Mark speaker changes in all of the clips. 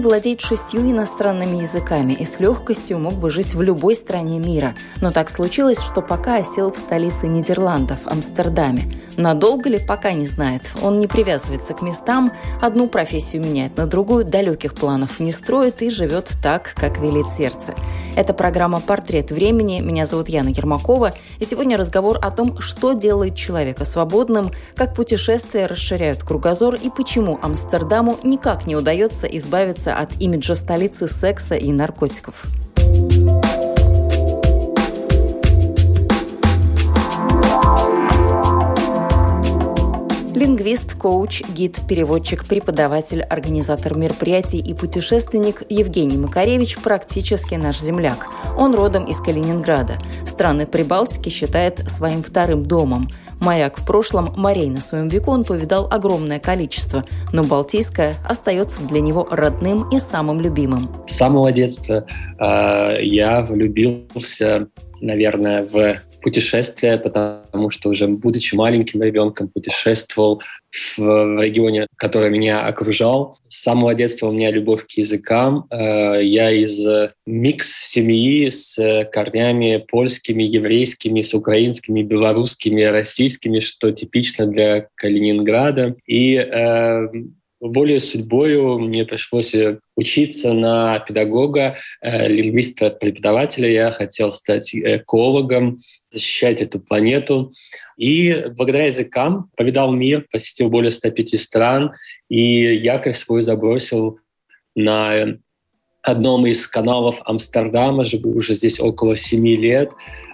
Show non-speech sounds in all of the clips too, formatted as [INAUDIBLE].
Speaker 1: Владеет шестью иностранными языками и с легкостью мог бы жить в любой стране мира. Но так случилось, что пока осел в столице Нидерландов, Амстердаме. Надолго ли, пока не знает. Он не привязывается к местам, одну профессию меняет на другую, далеких планов не строит и живет так, как велит сердце. Это программа «Портрет времени». Меня зовут Яна Ермакова. И сегодня разговор о том, что делает человека свободным, как путешествия расширяют кругозор и почему Амстердаму никак не удается избавиться от имиджа столицы секса и наркотиков. Лингвист, коуч, гид, переводчик, преподаватель, организатор мероприятий и путешественник Евгений Макаревич практически наш земляк. Он родом из Калининграда. Страны Прибалтики считает своим вторым домом. Моряк в прошлом, морей на своем веку он повидал огромное количество, но Балтийское остается для него родным и самым любимым.
Speaker 2: С самого детства э, я влюбился, наверное, в путешествия, потому что уже будучи маленьким ребенком путешествовал в регионе, который меня окружал. С самого детства у меня любовь к языкам. Э, я из микс семьи с корнями польскими, еврейскими, с украинскими, белорусскими, российскими, что типично для Калининграда. И э, более судьбою мне пришлось учиться на педагога, э, лингвиста-преподавателя. Я хотел стать экологом, защищать эту планету. И благодаря языкам повидал мир, посетил более 105 стран, и якорь свой забросил на одном из каналов Амстердама, живу уже здесь около семи лет,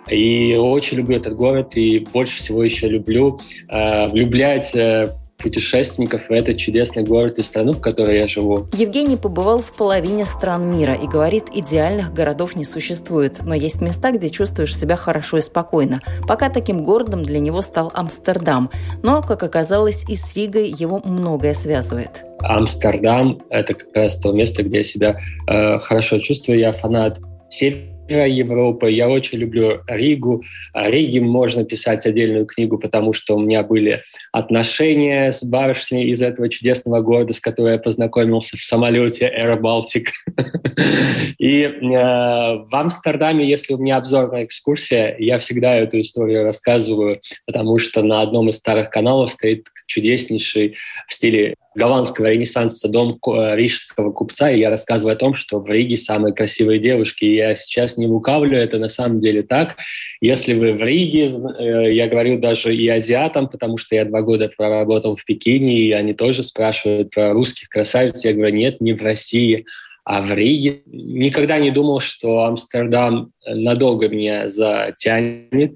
Speaker 2: и очень люблю этот город, и больше всего еще люблю э, влюблять э, путешественников в этот чудесный город и страну, в которой я живу.
Speaker 1: Евгений побывал в половине стран мира и говорит, идеальных городов не существует, но есть места, где чувствуешь себя хорошо и спокойно. Пока таким городом для него стал Амстердам, но, как оказалось, и с Ригой его многое связывает.
Speaker 2: Амстердам — это как раз то место, где я себя э, хорошо чувствую. Я фанат севера Европы. Я очень люблю Ригу. О Риге можно писать отдельную книгу, потому что у меня были отношения с барышней из этого чудесного города, с которой я познакомился в самолете Air Baltic. [LAUGHS] И э, в Амстердаме, если у меня обзорная экскурсия, я всегда эту историю рассказываю, потому что на одном из старых каналов стоит чудеснейший в стиле голландского ренессанса дом э, рижского купца, и я рассказываю о том, что в Риге самые красивые девушки. И я сейчас не лукавлю, это на самом деле так. Если вы в Риге, э, я говорю даже и азиатам, потому что я два года проработал в Пекине, и они тоже спрашивают про русских красавиц. Я говорю, нет, не в России, а в Риге. Никогда не думал, что Амстердам надолго меня затянет.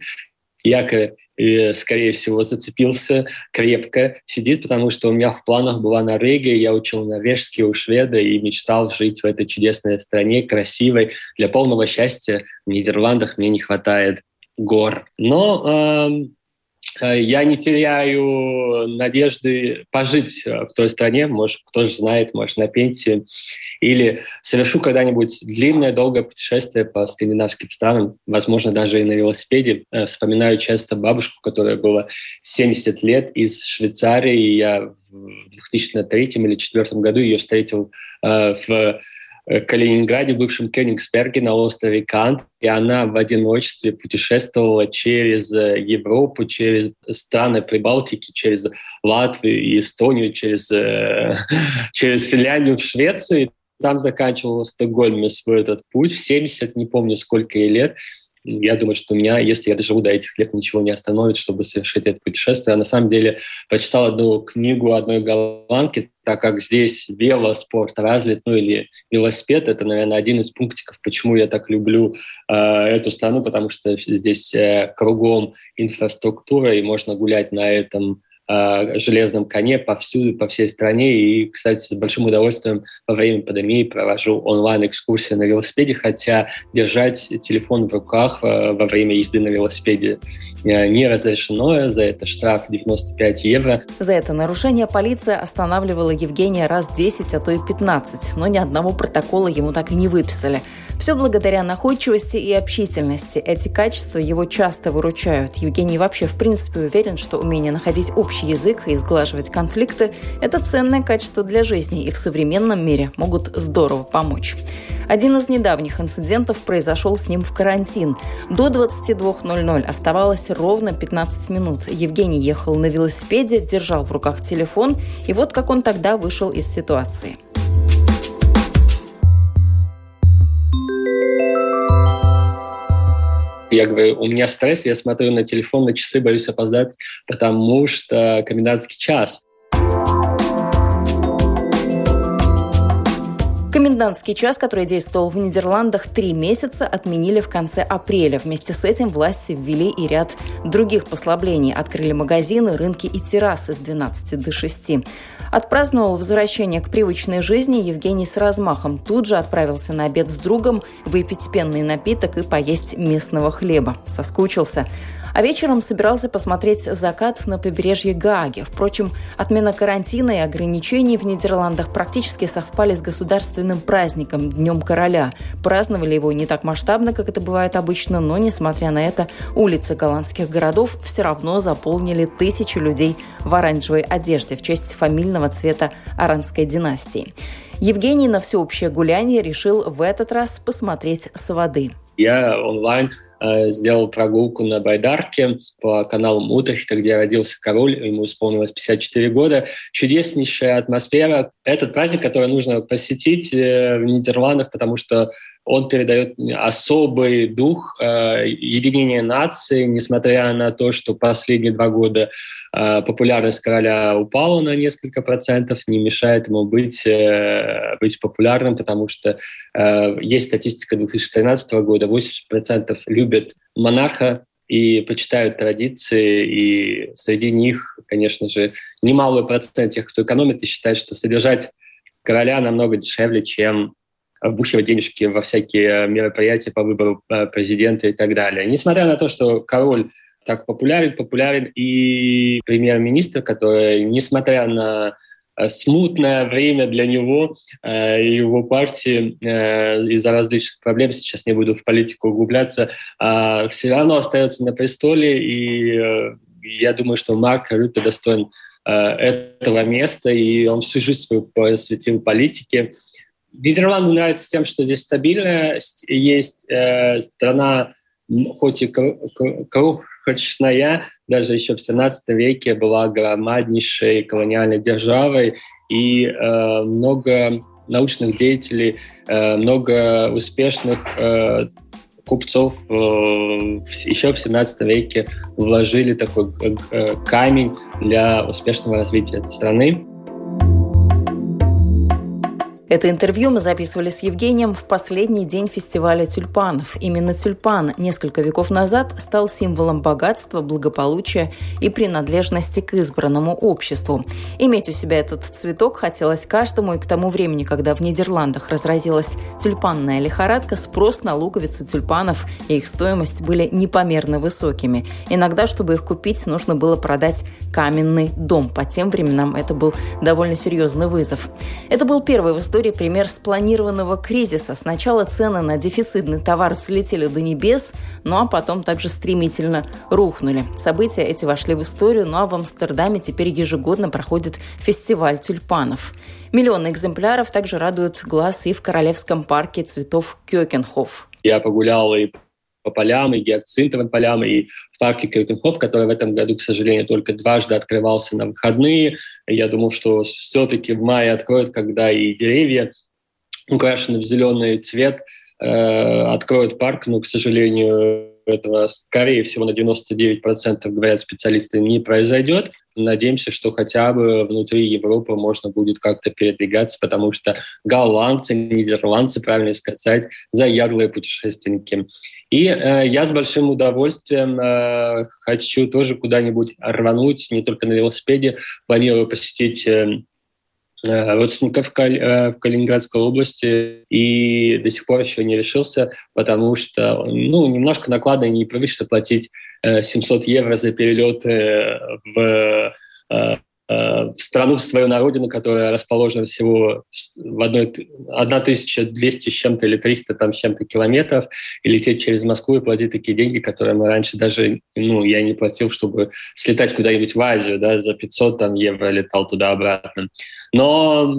Speaker 2: Якорь и, скорее всего, зацепился крепко, сидит, потому что у меня в планах была Норвегия, я учил норвежский у шведа и мечтал жить в этой чудесной стране, красивой. Для полного счастья в Нидерландах мне не хватает гор. Но Э, я не теряю надежды пожить э, в той стране, может, кто же знает, может, на пенсии, или совершу когда-нибудь длинное, долгое путешествие по скандинавским странам, возможно, даже и на велосипеде. Э, вспоминаю часто бабушку, которая была 70 лет из Швейцарии, и я в 2003 или 2004 году ее встретил в Э, Калининграде, бывшем Кёнигсберге на острове Кант, и она в одиночестве путешествовала через э, Европу, через страны Прибалтики, через Латвию и Эстонию, через, э, [LAUGHS] через Финляндию в Швецию, там заканчивала в Стокгольме свой этот путь в 70, не помню сколько ей лет. Я думаю, что меня, если я доживу до этих лет, ничего не остановит, чтобы совершить это путешествие. Я на самом деле прочитал одну книгу одной голландки, так как здесь велоспорт развит, ну или велосипед, это, наверное, один из пунктиков, почему я так люблю э, эту страну, потому что здесь э, кругом инфраструктура, и можно гулять на этом э, железном коне повсюду, по всей стране. И, кстати, с большим удовольствием во время пандемии провожу онлайн-экскурсии на велосипеде, хотя держать телефон в руках э, во время езды на велосипеде э, не разрешено. За это штраф 95 евро.
Speaker 1: За это нарушение полиция останавливала Евгения раз 10, а то и 15, но ни одного протокола ему так и не выписали. Все благодаря находчивости и общительности. Эти качества его часто выручают. Евгений вообще в принципе уверен, что умение находить общий язык и сглаживать конфликты – это ценное качество для жизни и в современном мире могут здорово помочь. Один из недавних инцидентов произошел с ним в карантин. До 22.00 оставалось ровно 15 минут. Евгений ехал на велосипеде, держал в руках телефон, и вот как он тогда вышел из ситуации –
Speaker 2: Я говорю, у меня стресс, я смотрю на телефон, на часы, боюсь опоздать, потому что комендантский час.
Speaker 1: Комендантский час, который действовал в Нидерландах три месяца, отменили в конце апреля. Вместе с этим власти ввели и ряд других послаблений. Открыли магазины, рынки и террасы с 12 до 6. Отпраздновал возвращение к привычной жизни Евгений с размахом. Тут же отправился на обед с другом, выпить пенный напиток и поесть местного хлеба. Соскучился. А вечером собирался посмотреть закат на побережье Гааги. Впрочем, отмена карантина и ограничений в Нидерландах практически совпали с государственным праздником – Днем Короля. Праздновали его не так масштабно, как это бывает обычно, но, несмотря на это, улицы голландских городов все равно заполнили тысячи людей в оранжевой одежде в честь фамильного цвета Аранской династии. Евгений на всеобщее гуляние решил в этот раз посмотреть с воды.
Speaker 2: Я онлайн сделал прогулку на Байдарке по каналу Мутрихта, где родился король, ему исполнилось 54 года. Чудеснейшая атмосфера. Этот праздник, который нужно посетить э, в Нидерландах, потому что он передает особый дух э, единения нации, несмотря на то, что последние два года э, популярность короля упала на несколько процентов, не мешает ему быть, э, быть популярным, потому что э, есть статистика 2013 года, 80% любят монарха, и почитают традиции, и среди них, конечно же, немалый процент тех, кто экономит и считает, что содержать короля намного дешевле, чем вбухивать денежки во всякие мероприятия по выбору э, президента и так далее. Несмотря на то, что король так популярен, популярен и премьер-министр, который, несмотря на э, смутное время для него э, и его партии из-за различных проблем, сейчас не буду в политику углубляться, а все равно остается на престоле, и я думаю, что Марк Рюте достоин этого места, и он всю жизнь свою посвятил политике. Нидерланды нравится тем, что здесь стабильность, есть э, страна, хоть и крохотная, даже еще в 17 веке была громаднейшей колониальной державой, и э, много научных деятелей, э, много успешных купцов еще в 17 веке вложили такой камень для успешного развития этой страны.
Speaker 1: Это интервью мы записывали с Евгением в последний день фестиваля тюльпанов. Именно тюльпан несколько веков назад стал символом богатства, благополучия и принадлежности к избранному обществу. Иметь у себя этот цветок хотелось каждому, и к тому времени, когда в Нидерландах разразилась тюльпанная лихорадка, спрос на луковицы тюльпанов и их стоимость были непомерно высокими. Иногда, чтобы их купить, нужно было продать каменный дом. По тем временам это был довольно серьезный вызов. Это был первый в истории истории пример спланированного кризиса. Сначала цены на дефицитный товар взлетели до небес, ну а потом также стремительно рухнули. События эти вошли в историю, ну а в Амстердаме теперь ежегодно проходит фестиваль тюльпанов. Миллионы экземпляров также радуют глаз и в Королевском парке цветов Кёкенхоф.
Speaker 2: Я погулял и по полям, и гиацинтовым полям, и в парке Киркенхоф, который в этом году, к сожалению, только дважды открывался на выходные. Я думал, что все-таки в мае откроют, когда и деревья украшены в зеленый цвет, э, откроют парк, но, к сожалению, этого, скорее всего, на 99% говорят специалисты, не произойдет. Надеемся, что хотя бы внутри Европы можно будет как-то передвигаться, потому что голландцы, нидерландцы, правильно сказать, заядлые путешественники. И э, я с большим удовольствием э, хочу тоже куда-нибудь рвануть, не только на велосипеде. Планирую посетить э, родственников в, Каль, э, в Калининградской области и до сих пор еще не решился, потому что ну, немножко накладно и непривычно платить 700 э, евро за перелеты в Э, в страну, в свою на родину, которая расположена всего в одной, 1200 с чем-то или 300 там с чем-то километров, и лететь через Москву и платить такие деньги, которые мы раньше даже, ну, я не платил, чтобы слетать куда-нибудь в Азию, да, за 500 там евро летал туда-обратно. Но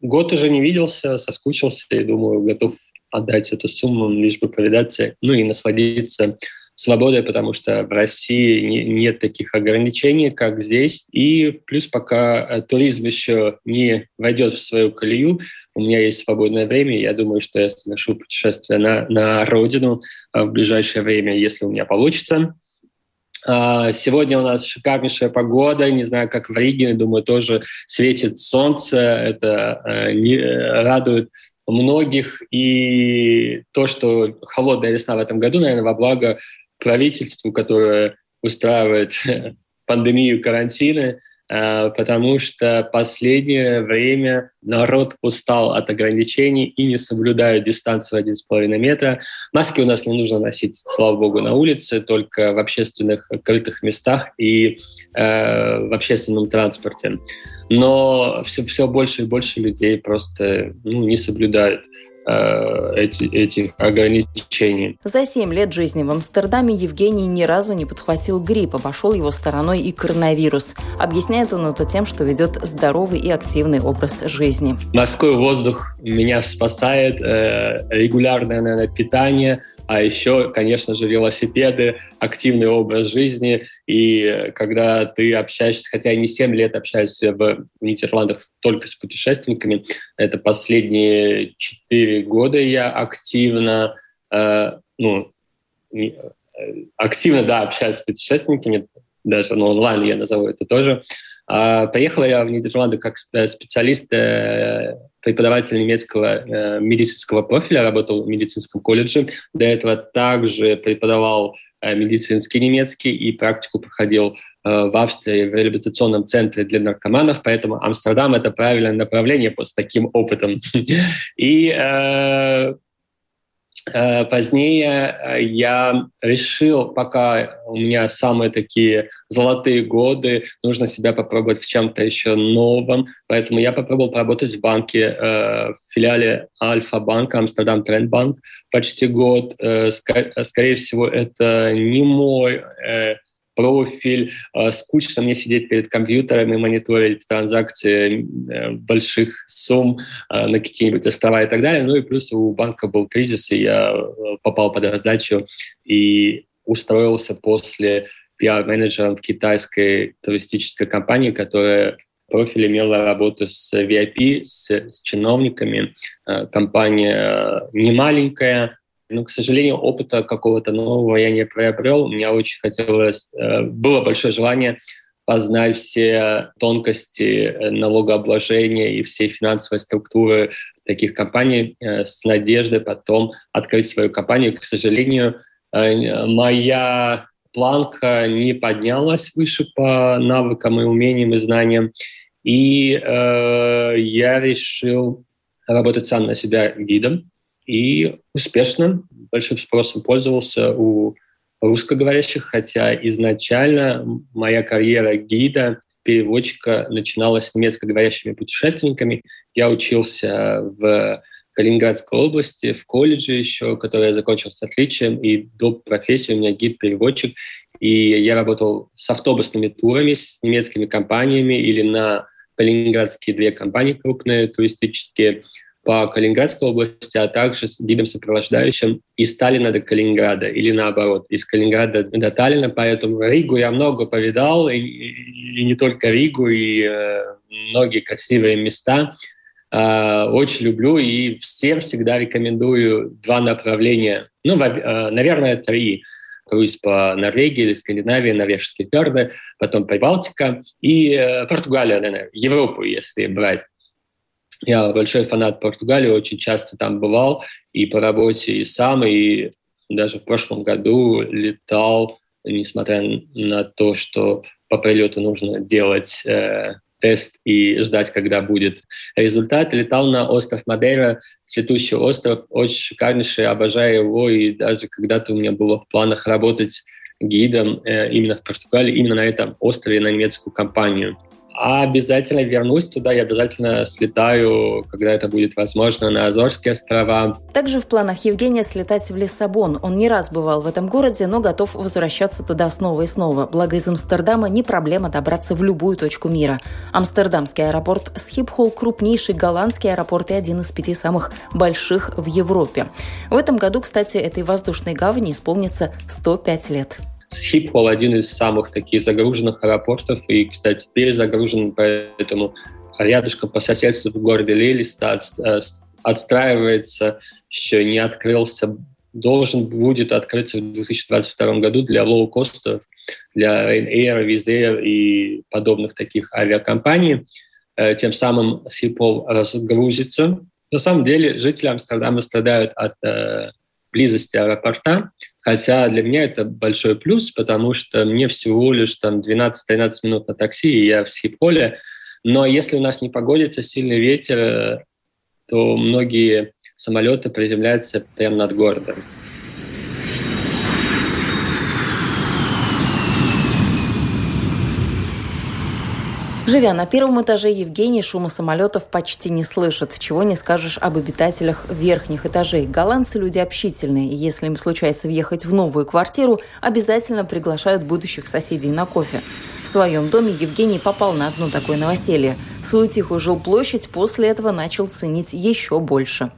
Speaker 2: год уже не виделся, соскучился и думаю, готов отдать эту сумму, лишь бы повидаться, ну и насладиться свободой, потому что в России нет таких ограничений, как здесь. И плюс пока э, туризм еще не войдет в свою колею, у меня есть свободное время, я думаю, что я совершу путешествие на, на родину э, в ближайшее время, если у меня получится. А, сегодня у нас шикарнейшая погода, не знаю, как в Риге, думаю, тоже светит солнце, это э, не, радует многих. И то, что холодная весна в этом году, наверное, во благо правительству, которое устраивает [LAUGHS] пандемию карантина, э, потому что последнее время народ устал от ограничений и не соблюдает дистанцию 1,5 метра. Маски у нас не нужно носить, слава богу, на улице, только в общественных открытых местах и э, в общественном транспорте. Но все, все больше и больше людей просто ну, не соблюдают эти, этих ограничений.
Speaker 1: За семь лет жизни в Амстердаме Евгений ни разу не подхватил грипп, обошел его стороной и коронавирус. Объясняет он это тем, что ведет здоровый и активный образ жизни.
Speaker 2: Морской воздух меня спасает, э, регулярное наверное, питание – а еще, конечно же, велосипеды, активный образ жизни. И когда ты общаешься, хотя я не 7 лет общаюсь в Нидерландах только с путешественниками, это последние 4 года я активно, э, ну, э, активно, да, общаюсь с путешественниками, даже ну, онлайн я назову это тоже. А, поехала я в Нидерланды как специалист, э, преподаватель немецкого э, медицинского профиля, работал в медицинском колледже. До этого также преподавал э, медицинский немецкий и практику проходил в Австрии в реабилитационном центре для наркоманов, поэтому Амстердам — это правильное направление с таким опытом. [LAUGHS] И Э, позднее э, я решил, пока у меня самые такие золотые годы, нужно себя попробовать в чем-то еще новом. Поэтому я попробовал поработать в банке, э, в филиале Альфа-банка, Амстердам Трендбанк, почти год. Скорее всего, это не мой профиль. А, скучно мне сидеть перед компьютером и мониторить транзакции э, больших сумм а, на какие-нибудь острова и так далее. Ну и плюс у банка был кризис, и я э, попал под раздачу и устроился после пиар-менеджером в китайской туристической компании, которая профиль имела работу с VIP, с, с чиновниками. Э, компания не маленькая, но, к сожалению, опыта какого-то нового я не приобрел. Мне очень хотелось, э, было большое желание познать все тонкости э, налогообложения и всей финансовой структуры таких компаний э, с надеждой потом открыть свою компанию. К сожалению, моя планка не поднялась выше по навыкам и умениям и знаниям. И э, я решил работать сам на себя гидом и успешно, большим спросом пользовался у русскоговорящих, хотя изначально моя карьера гида, переводчика начиналась с немецкоговорящими путешественниками. Я учился в Калининградской области, в колледже еще, который я закончил с отличием, и до профессии у меня гид-переводчик. И я работал с автобусными турами, с немецкими компаниями или на калининградские две компании крупные туристические – по Калининградской области, а также с гидом сопровождающим из Сталина до Калининграда или наоборот, из Калининграда до Таллина. Поэтому Ригу я много повидал, и, и не только Ригу, и э, многие красивые места. Э, очень люблю и всем всегда рекомендую два направления, ну, э, наверное, три. круиз по Норвегии или Скандинавии, Норвежские фьорды, потом Прибалтика и э, Португалия, наверное, Европу, если брать. Я большой фанат Португалии, очень часто там бывал и по работе, и сам, и даже в прошлом году летал, несмотря на то, что по прилету нужно делать э, тест и ждать, когда будет результат. Летал на остров Мадейра, цветущий остров, очень шикарнейший, обожаю его, и даже когда-то у меня было в планах работать гидом э, именно в Португалии, именно на этом острове, на немецкую компанию. Обязательно вернусь туда и обязательно слетаю, когда это будет возможно, на Азорские острова.
Speaker 1: Также в планах Евгения слетать в Лиссабон. Он не раз бывал в этом городе, но готов возвращаться туда снова и снова. Благо из Амстердама не проблема добраться в любую точку мира. Амстердамский аэропорт Схипхол – крупнейший голландский аэропорт и один из пяти самых больших в Европе. В этом году, кстати, этой воздушной гавани исполнится 105 лет.
Speaker 2: Схипхол один из самых таких загруженных аэропортов и, кстати, перезагружен, поэтому рядышком по соседству в городе Лелистад э, отстраивается, еще не открылся, должен будет открыться в 2022 году для лоу-костов, для Ryanair, Air и подобных таких авиакомпаний. Э, тем самым Схипхол разгрузится. На самом деле жители Амстердама страдают от э, близости аэропорта, хотя для меня это большой плюс, потому что мне всего лишь там 12-13 минут на такси, и я в Схиполе. Но если у нас не погодится сильный ветер, то многие самолеты приземляются прямо над городом.
Speaker 1: Живя на первом этаже, Евгений шума самолетов почти не слышит, чего не скажешь об обитателях верхних этажей. Голландцы люди общительные, и если им случается въехать в новую квартиру, обязательно приглашают будущих соседей на кофе. В своем доме Евгений попал на одно такое новоселье. Свою тихую жилплощадь после этого начал ценить еще больше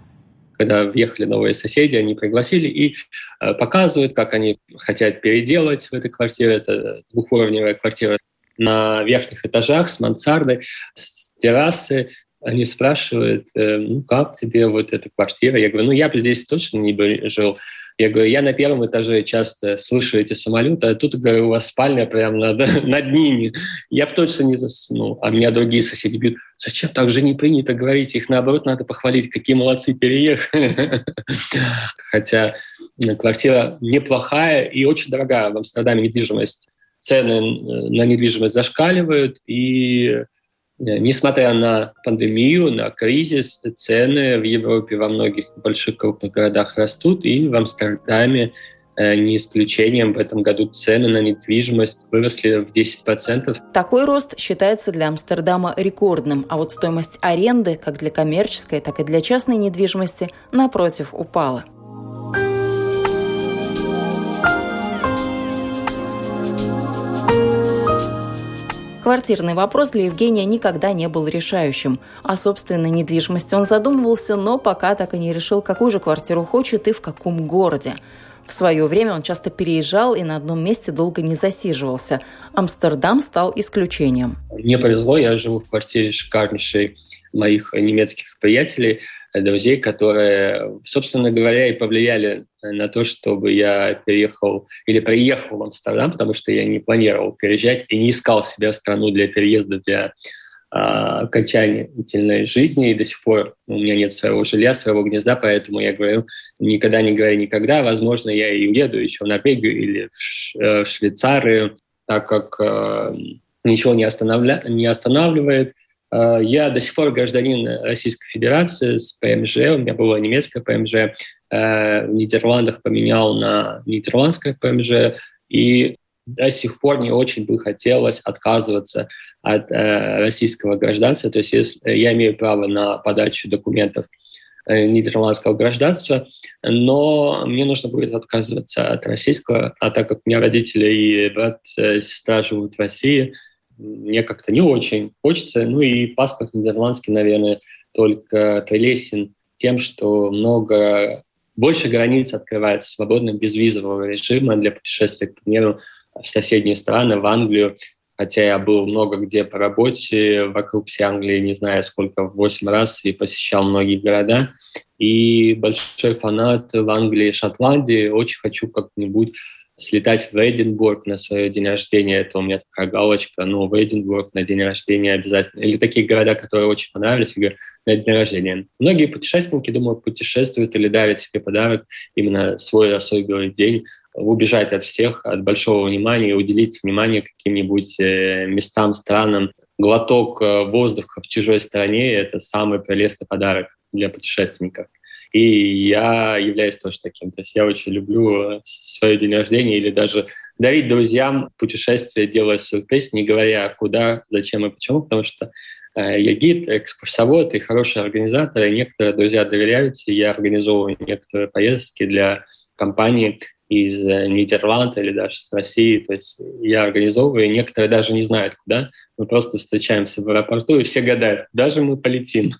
Speaker 2: когда въехали новые соседи, они пригласили и э, показывают, как они хотят переделать в этой квартире. Это двухуровневая квартира на верхних этажах с мансардой, с террасы. Они спрашивают, э, ну как тебе вот эта квартира? Я говорю, ну я бы здесь точно не бы жил. Я говорю, я на первом этаже часто слышу эти самолеты, а тут, говорю, у вас спальня прямо над, [LAUGHS] над ними. Я бы точно не заснул. А меня другие соседи бьют. Зачем так же не принято говорить? Их наоборот надо похвалить, какие молодцы переехали. [LAUGHS] Хотя квартира неплохая и очень дорогая в Амстердаме недвижимость цены на недвижимость зашкаливают, и э, несмотря на пандемию, на кризис, цены в Европе во многих больших крупных городах растут, и в Амстердаме э, не исключением. В этом году цены на недвижимость выросли в 10%.
Speaker 1: Такой рост считается для Амстердама рекордным, а вот стоимость аренды как для коммерческой, так и для частной недвижимости, напротив, упала. Квартирный вопрос для Евгения никогда не был решающим. О собственной недвижимости он задумывался, но пока так и не решил, какую же квартиру хочет и в каком городе. В свое время он часто переезжал и на одном месте долго не засиживался. Амстердам стал исключением.
Speaker 2: Мне повезло, я живу в квартире шикарнейшей моих немецких приятелей – друзей, которые, собственно говоря, и повлияли на то, чтобы я переехал или приехал в Амстердам, потому что я не планировал переезжать и не искал себе страну для переезда, для а, окончательной жизни, и до сих пор у меня нет своего жилья, своего гнезда, поэтому я говорю, никогда не говорю никогда, возможно, я и уеду еще в Норвегию или в э, Швейцарию, так как э, ничего не, останавля... не останавливает, Э, я до сих пор гражданин Российской Федерации с ПМЖ, у меня была немецкая ПМЖ, э, в Нидерландах поменял на нидерландское ПМЖ, и до сих пор не очень бы хотелось отказываться от э, российского гражданства. То есть если я имею право на подачу документов нидерландского гражданства, но мне нужно будет отказываться от российского, а так как у меня родители и брат, сестра живут в России – мне как-то не очень хочется. Ну и паспорт нидерландский, наверное, только прелестен тем, что много больше границ открывается свободным безвизового режима для путешествий, к примеру, в соседние страны, в Англию. Хотя я был много где по работе, вокруг всей Англии, не знаю сколько, восемь раз, и посещал многие города. И большой фанат в Англии, Шотландии. Очень хочу как-нибудь слетать в Эдинбург на свое день рождения, это у меня такая галочка, ну, в Эдинбург на день рождения обязательно. Или такие города, которые очень понравились, я говорю, на день рождения. Многие путешественники, думаю, путешествуют или дарят себе подарок именно свой особенный день, убежать от всех, от большого внимания, уделить внимание каким-нибудь э, местам, странам. Глоток э, воздуха в чужой стране – это самый прелестный подарок для путешественников. И я являюсь тоже таким. То есть я очень люблю э, свое день рождения или даже дарить друзьям путешествие, делая сюрприз, не говоря куда, зачем и почему, потому что э, я гид, экскурсовод и хороший организатор, и некоторые друзья доверяются, я организовываю некоторые поездки для компании из э, Нидерландов или даже с России. То есть я организовываю, и некоторые даже не знают, куда. Мы просто встречаемся в аэропорту, и все гадают, куда же мы полетим.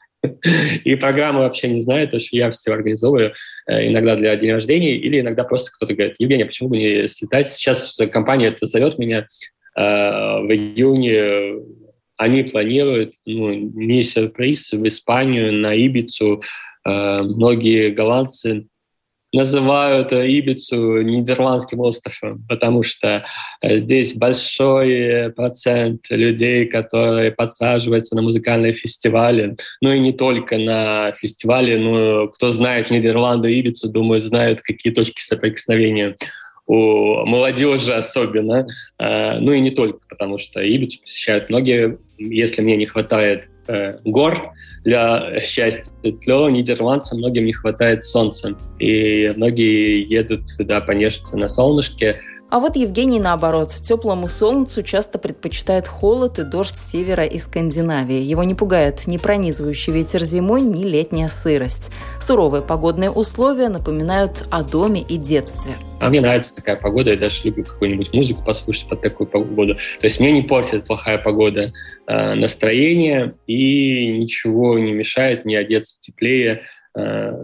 Speaker 2: И программа вообще не знает, потому что я все организовываю э, иногда для день рождения, или иногда просто кто-то говорит, Евгений, а почему бы не слетать? Сейчас компания это зовет меня э, в июне, они планируют ну, не сюрприз в Испанию, на Ибицу. Э, многие голландцы называют Ибицу нидерландским островом, потому что э, здесь большой процент людей, которые подсаживаются на музыкальные фестивали, ну и не только на фестивали, но кто знает Нидерланды и Ибицу, думаю, знают, какие точки соприкосновения у молодежи особенно, э, ну и не только, потому что Ибицу посещают многие. Если мне не хватает э, гор для счастья, то нидерландцам многим не хватает солнца. И многие едут туда понежиться на солнышке,
Speaker 1: а вот Евгений, наоборот, теплому солнцу часто предпочитает холод и дождь севера и Скандинавии. Его не пугают ни пронизывающий ветер зимой, ни летняя сырость. Суровые погодные условия напоминают о доме и детстве.
Speaker 2: А мне нравится такая погода, я даже люблю какую-нибудь музыку послушать под такую погоду. То есть мне не портит плохая погода э, настроение, и ничего не мешает мне одеться теплее,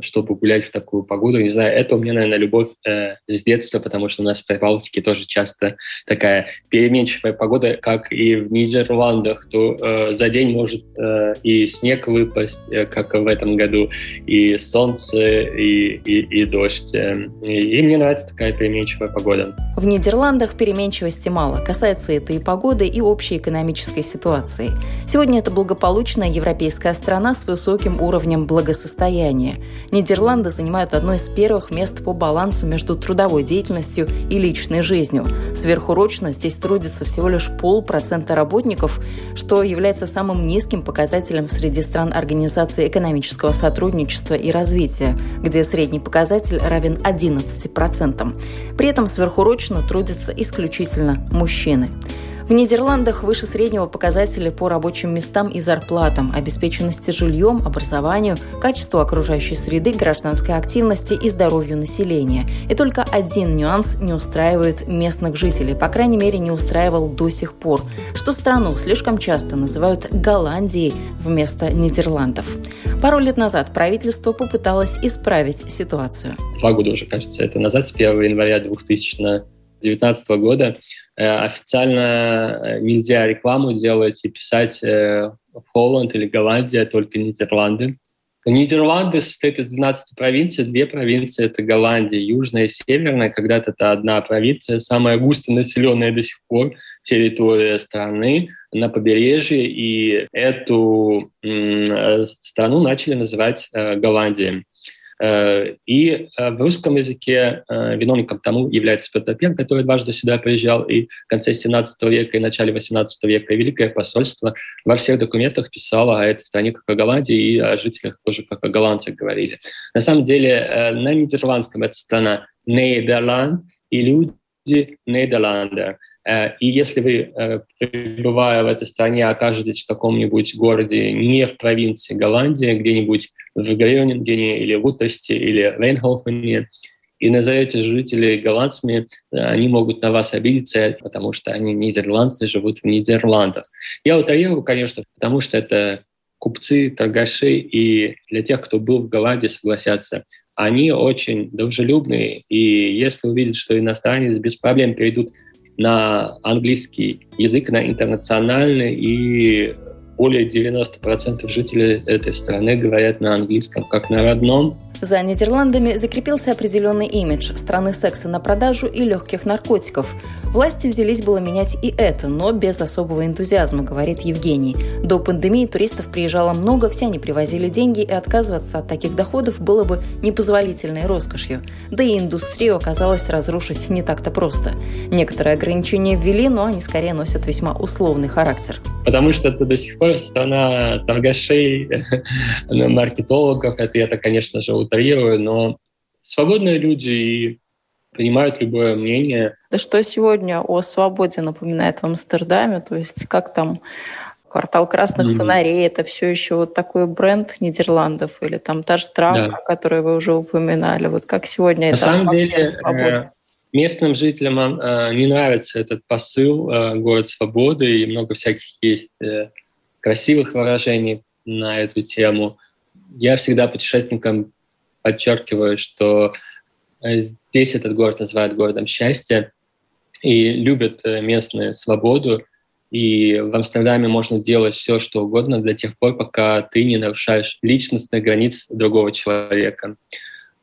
Speaker 2: чтобы гулять в такую погоду. Не знаю, это у меня, наверное, любовь э, с детства, потому что у нас в Прибалтике тоже часто такая переменчивая погода, как и в Нидерландах, то э, за день может э, и снег выпасть, э, как в этом году, и солнце, и, и, и дождь. Э, и, и мне нравится такая переменчивая погода.
Speaker 1: В Нидерландах переменчивости мало. Касается это и погоды, и общей экономической ситуации. Сегодня это благополучная европейская страна с высоким уровнем благосостояния населения. Нидерланды занимают одно из первых мест по балансу между трудовой деятельностью и личной жизнью. Сверхурочно здесь трудится всего лишь полпроцента работников, что является самым низким показателем среди стран Организации экономического сотрудничества и развития, где средний показатель равен 11%. При этом сверхурочно трудятся исключительно мужчины. В Нидерландах выше среднего показателя по рабочим местам и зарплатам, обеспеченности жильем, образованию, качеству окружающей среды, гражданской активности и здоровью населения. И только один нюанс не устраивает местных жителей, по крайней мере не устраивал до сих пор, что страну слишком часто называют Голландией вместо Нидерландов. Пару лет назад правительство попыталось исправить ситуацию.
Speaker 2: Два года уже, кажется, это назад, с 1 января 2019 года официально э, нельзя рекламу делать и писать э, Холланд или Голландия, только Нидерланды. Нидерланды состоят из 12 провинций. Две провинции — это Голландия, южная и северная. Когда-то это одна провинция, самая густонаселенная до сих пор территория страны на побережье. И эту страну начали называть Голландией. Э, и э, в русском языке э, виновником тому является Петр I, который дважды сюда приезжал и в конце 17 века и начале 18 века. И Великое посольство во всех документах писало о этой стране как о Голландии и о жителях тоже как о голландцах говорили. На самом деле на нидерландском эта страна Нидерланд и люди Нидерландер. Э, и если вы, э, пребывая в этой стране, окажетесь в каком-нибудь городе не в провинции Голландии, где-нибудь в Грёнингене или в Утресте или Рейнхофене, и назовете жителей голландцами, э, они могут на вас обидеться, потому что они нидерландцы, живут в Нидерландах. Я утрирую, конечно, потому что это купцы, торгаши, и для тех, кто был в Голландии, согласятся, они очень дружелюбные, и если увидят, что иностранец без проблем перейдут на английский язык, на интернациональный, и более 90% жителей этой страны говорят на английском как на родном.
Speaker 1: За Нидерландами закрепился определенный имидж страны секса на продажу и легких наркотиков. Власти взялись было менять и это, но без особого энтузиазма, говорит Евгений. До пандемии туристов приезжало много, все они привозили деньги, и отказываться от таких доходов было бы непозволительной роскошью. Да и индустрию оказалось разрушить не так-то просто. Некоторые ограничения ввели, но они скорее носят весьма условный характер.
Speaker 2: Потому что это до сих пор страна торгашей, [LAUGHS] маркетологов. Это я-то, конечно же, утрирую, но свободные люди и принимают любое мнение.
Speaker 1: Да что сегодня о свободе напоминает в Амстердаме? То есть как там квартал красных mm-hmm. фонарей, это все еще вот такой бренд Нидерландов, или там та же травка, да. которую вы уже упоминали. Вот как сегодня
Speaker 2: На
Speaker 1: это
Speaker 2: самом деле, свободы? Э, местным жителям э, не нравится этот посыл э, «Город свободы», и много всяких есть красивых выражений на эту тему. Я всегда путешественникам подчеркиваю, что Здесь этот город называют городом счастья и любят э, местную свободу. И в Амстердаме можно делать все, что угодно до тех пор, пока ты не нарушаешь личностных границ другого человека.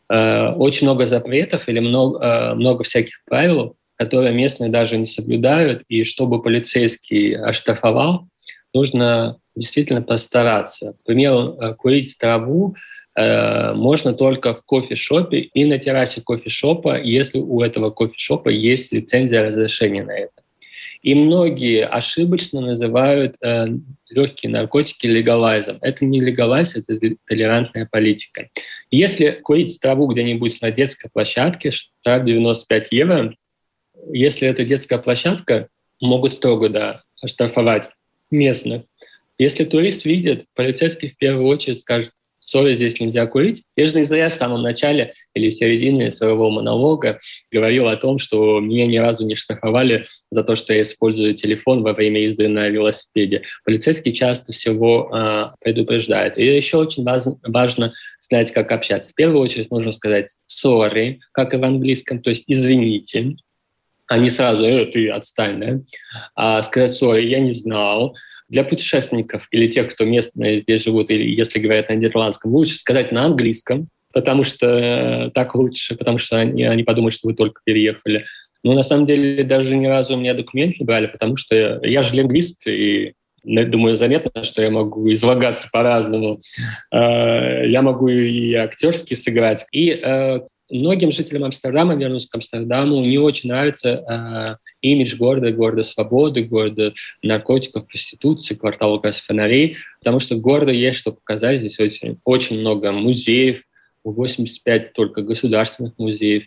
Speaker 2: Э, очень много запретов или много, э, много всяких правил, которые местные даже не соблюдают. И чтобы полицейский оштрафовал, нужно действительно постараться. К примеру, курить траву Э, можно только в кофешопе и на террасе кофешопа, если у этого кофешопа есть лицензия разрешения на это. И многие ошибочно называют э, легкие наркотики легалайзом. Это не легалайз, это толерантная политика. Если курить траву где-нибудь на детской площадке, штраф 95 евро. Если это детская площадка, могут строго да, оштрафовать местных. Если турист видит, полицейский в первую очередь скажет, сори здесь нельзя курить. Я же не зря в самом начале или в середине своего монолога говорил о том, что меня ни разу не штрафовали за то, что я использую телефон во время езды на велосипеде. Полицейские часто всего э, предупреждают. И еще очень важно, важно знать, как общаться. В первую очередь нужно сказать sorry, как и в английском, то есть извините, а не сразу «э, ты отстань», да? А сказать sorry, я не знал, для путешественников или тех, кто местные здесь живут, или если говорят на нидерландском, лучше сказать на английском, потому что так лучше, потому что они, они подумают, что вы только переехали. Но на самом деле даже ни разу у меня документ не брали, потому что я, я же лингвист, и думаю, заметно, что я могу излагаться по-разному. Э, я могу и актерски сыграть. И э, многим жителям Амстердама, вернусь к Амстердаму, не очень нравится э, имидж города, города свободы, города наркотиков, проституции, квартала газ фонарей, потому что города есть что показать. Здесь очень, очень много музеев, 85 только государственных музеев.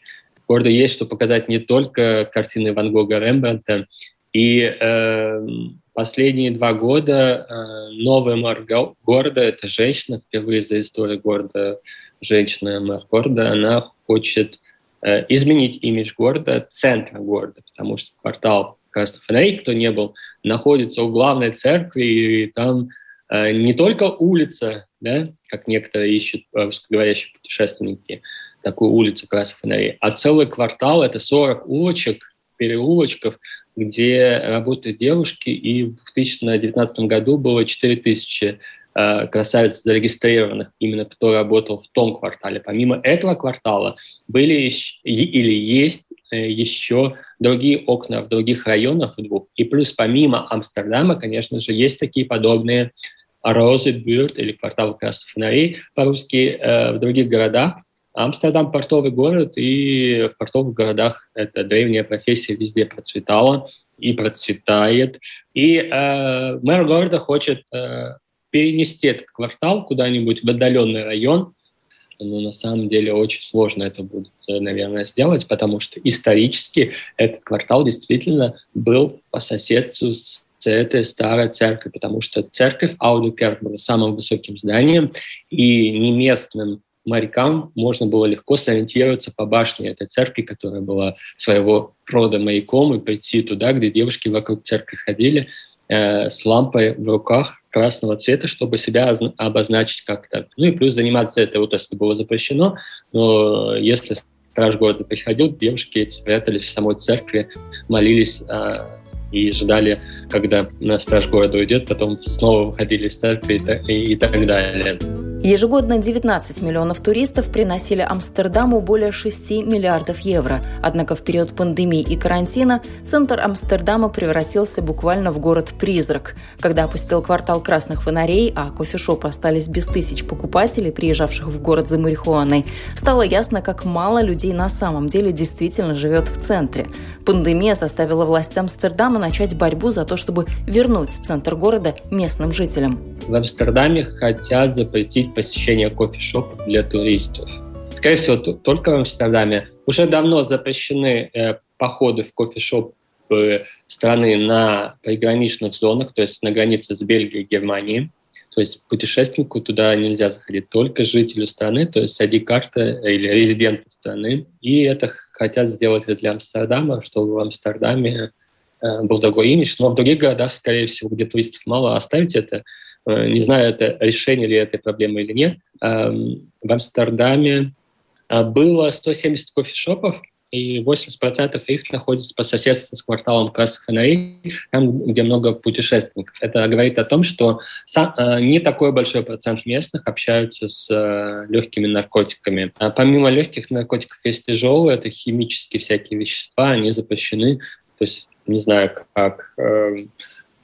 Speaker 2: Города есть что показать не только картины Ван Гога, Рембрандта. И э, последние два года э, новый мэр города, это женщина, впервые за историю города женщина мэр города, она хочет э, изменить имидж города, центра города, потому что квартал Красных Фонарей, кто не был, находится у главной церкви, и там э, не только улица, да, как некоторые ищут русскоговорящие путешественники, такую улицу Красных Фонарей, а целый квартал — это 40 улочек, переулочков, где работают девушки, и в 2019 году было 4000 Э, красавиц зарегистрированных, именно кто работал в том квартале. Помимо этого квартала были или есть э, еще другие окна в других районах двух. И плюс помимо Амстердама, конечно же, есть такие подобные Розы, Бюрт или квартал красных фонарей по-русски э, в других городах. Амстердам – портовый город, и в портовых городах эта древняя профессия везде процветала и процветает. И э, мэр города хочет э, перенести этот квартал куда-нибудь в отдаленный район, но на самом деле очень сложно это будет, наверное, сделать, потому что исторически этот квартал действительно был по соседству с этой старой церковью, потому что церковь Аудукерк была самым высоким зданием, и не местным морякам можно было легко сориентироваться по башне этой церкви, которая была своего рода маяком, и прийти туда, где девушки вокруг церкви ходили, э, с лампой в руках красного цвета, чтобы себя обозначить как-то. Ну и плюс заниматься этой отраслью было запрещено, но если страж города приходил, девушки эти спрятались в самой церкви, молились э, и ждали, когда страж города уйдет, потом снова выходили из церкви и, и, и так далее.
Speaker 1: Ежегодно 19 миллионов туристов приносили Амстердаму более 6 миллиардов евро. Однако в период пандемии и карантина центр Амстердама превратился буквально в город-призрак. Когда опустил квартал красных фонарей, а кофешопы остались без тысяч покупателей, приезжавших в город за марихуаной, стало ясно, как мало людей на самом деле действительно живет в центре. Пандемия заставила власти Амстердама начать борьбу за то, чтобы вернуть центр города местным жителям.
Speaker 2: В Амстердаме хотят запретить посещение кофешопов для туристов. Скорее всего, только в Амстердаме. Уже давно запрещены э, походы в кофешоп страны на приграничных зонах, то есть на границе с Бельгией и Германией. То есть путешественнику туда нельзя заходить, только жителю страны, то есть сади карта или резиденту страны. И это хотят сделать для Амстердама, чтобы в Амстердаме э, был другой имидж. Но в других городах, скорее всего, где туристов мало, оставить это. Э, не знаю, это решение ли этой проблемы или нет. Эм, в Амстердаме э, было 170 кофешопов, и 80% их находится по соседству с кварталом Красных фонарей, там, где много путешественников. Это говорит о том, что э, не такой большой процент местных общаются с легкими наркотиками. А помимо легких наркотиков есть тяжелые, это химические всякие вещества, они запрещены. То есть не знаю, как, э,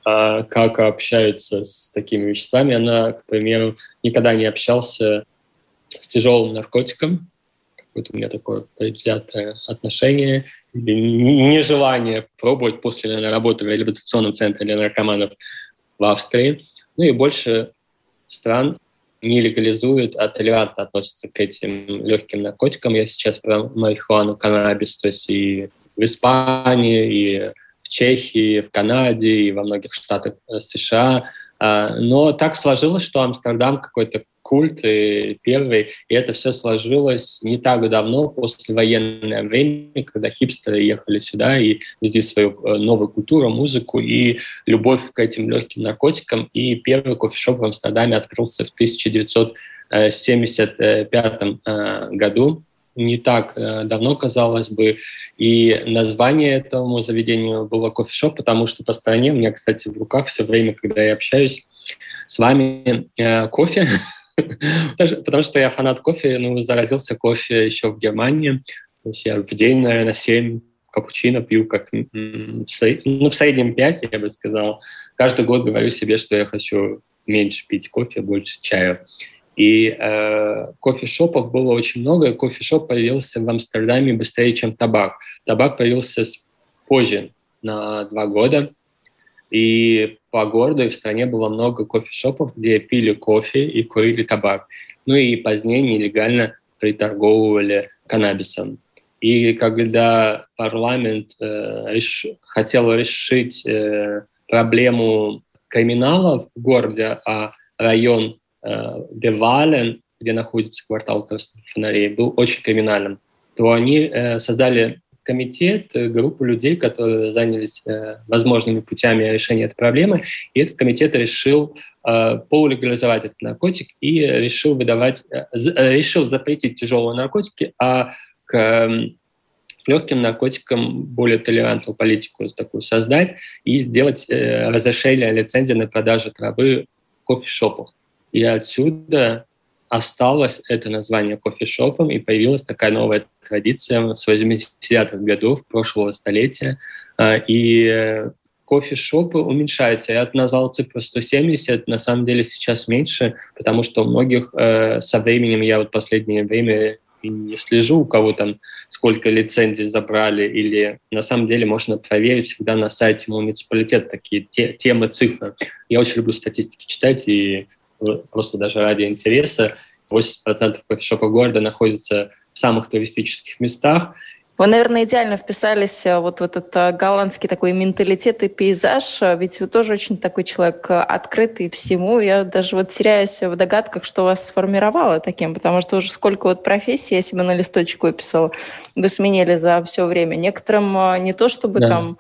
Speaker 2: э, как общаются с такими веществами. Она, к примеру, никогда не общался с тяжелым наркотиком, какое-то у меня такое предвзятое отношение нежелание пробовать после работы в реабилитационном центре для наркоманов в Австрии. Ну и больше стран не легализуют, а толерантно относятся к этим легким наркотикам. Я сейчас про марихуану, каннабис, то есть и в Испании, и Чехии, в Канаде, и во многих штатах э, США. А, но так сложилось, что Амстердам какой-то культ и первый, и это все сложилось не так давно, после военное время, когда хипстеры ехали сюда и везли свою э, новую культуру, музыку и любовь к этим легким наркотикам. И первый кофешоп в Амстердаме открылся в 1975 э, году не так э, давно, казалось бы. И название этому заведению было кофешоп, потому что по стране у меня, кстати, в руках все время, когда я общаюсь с вами, кофе [LAUGHS] Потому что я фанат кофе, ну, заразился кофе еще в Германии. То есть я в день, наверное, 7 капучино пью, как ну, в среднем 5, я бы сказал. Каждый год говорю себе, что я хочу меньше пить кофе, больше чая. И э, кофешопов было очень много. Кофешоп появился в Амстердаме быстрее, чем табак. Табак появился позже, на два года. И по городу и в стране было много кофешопов, где пили кофе и курили табак. Ну и позднее нелегально приторговывали каннабисом. И когда парламент э, реш... хотел решить э, проблему криминала в городе, а район э, Девален, где находится квартал фонарей, был очень криминальным, то они э, создали комитет, э, группу людей, которые занялись э, возможными путями решения этой проблемы, и этот комитет решил полулегализовать этот наркотик и решил выдавать, решил запретить тяжелые наркотики, а к э, легким наркотикам более толерантную политику такую создать и сделать разрешение лицензии на продажу травы в кофешопах. И отсюда осталось это название кофешопом, и появилась такая новая традиция с 80-х годов прошлого столетия. А, и кофешопы уменьшаются. Я назвал цифру 170, на самом деле сейчас меньше, потому что у многих э, со временем, я вот последнее время не слежу, у кого там сколько лицензий забрали, или на самом деле можно проверить всегда на сайте муниципалитета такие те, темы, цифры. Я очень люблю статистики читать, и просто даже ради интереса. 80% кофешопов города находятся в самых туристических местах.
Speaker 1: Вы, наверное, идеально вписались э, вот в этот э, голландский такой менталитет и пейзаж, э, ведь вы тоже очень такой человек открытый всему. Я даже вот теряюсь в догадках, что вас сформировало таким, потому что уже сколько вот профессий я себе на листочку выписала, вы сменили за все время. Некоторым не то, чтобы да. там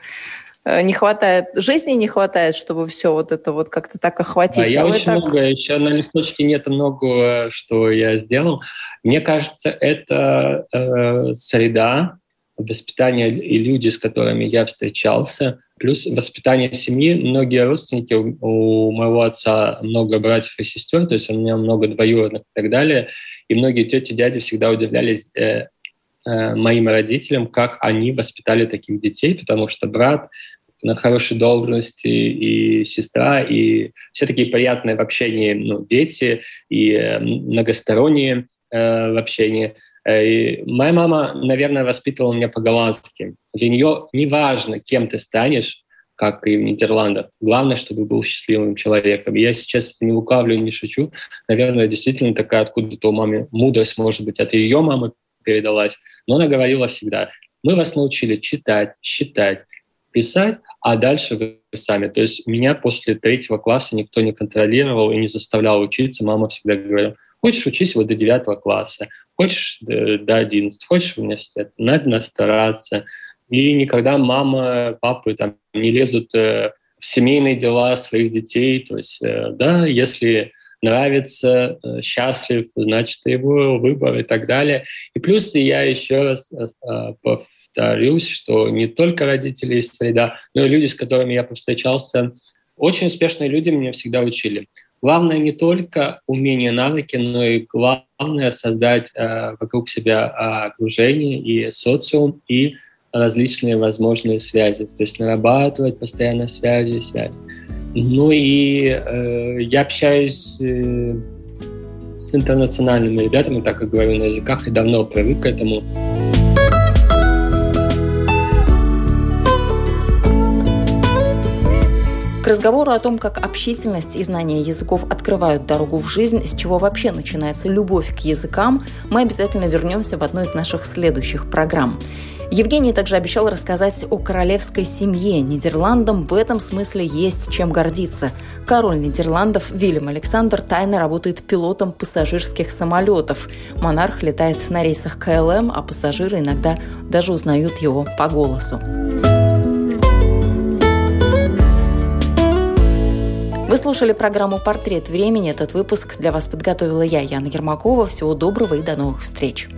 Speaker 1: не хватает, жизни не хватает, чтобы все вот это вот как-то так охватить.
Speaker 2: Да, я а очень так... много, еще на листочке нет много, что я сделал. Мне кажется, это э, среда, воспитание и люди, с которыми я встречался, плюс воспитание семьи. Многие родственники, у моего отца много братьев и сестер, то есть у меня много двоюродных и так далее. И многие тети, дяди всегда удивлялись э, э, моим родителям, как они воспитали таких детей, потому что брат на хорошей должности, и сестра, и все такие приятные в общении ну, дети, и э, многосторонние э, в общении. Э, и моя мама, наверное, воспитывала меня по-голландски. Для нее не важно, кем ты станешь, как и в Нидерландах. Главное, чтобы был счастливым человеком. Я сейчас не лукавлю, не шучу. Наверное, действительно такая откуда-то у мамы мудрость, может быть, от ее мамы передалась. Но она говорила всегда, мы вас научили читать, считать, писать, а дальше вы сами. То есть меня после третьего класса никто не контролировал и не заставлял учиться. Мама всегда говорила, хочешь учись вот до девятого класса, хочешь до одиннадцатого, хочешь в университет, надо стараться. И никогда мама, папы там не лезут э, в семейные дела своих детей. То есть, э, да, если нравится, э, счастлив, значит, его выбор и так далее. И плюс я еще раз повторюсь, что не только родители из среда, но и люди, с которыми я повстречался, очень успешные люди меня всегда учили. Главное не только умение, навыки, но и главное создать э, вокруг себя окружение и социум, и различные возможные связи. То есть нарабатывать постоянно связи, связи. Ну и э, я общаюсь э, с интернациональными ребятами, так как говорю на языках, и давно привык к этому.
Speaker 1: К разговору о том, как общительность и знание языков открывают дорогу в жизнь, с чего вообще начинается любовь к языкам, мы обязательно вернемся в одной из наших следующих программ. Евгений также обещал рассказать о королевской семье. Нидерландам в этом смысле есть чем гордиться. Король Нидерландов Вильям Александр тайно работает пилотом пассажирских самолетов. Монарх летает на рейсах КЛМ, а пассажиры иногда даже узнают его по голосу. Вы слушали программу «Портрет времени». Этот выпуск для вас подготовила я, Яна Ермакова. Всего доброго и до новых встреч.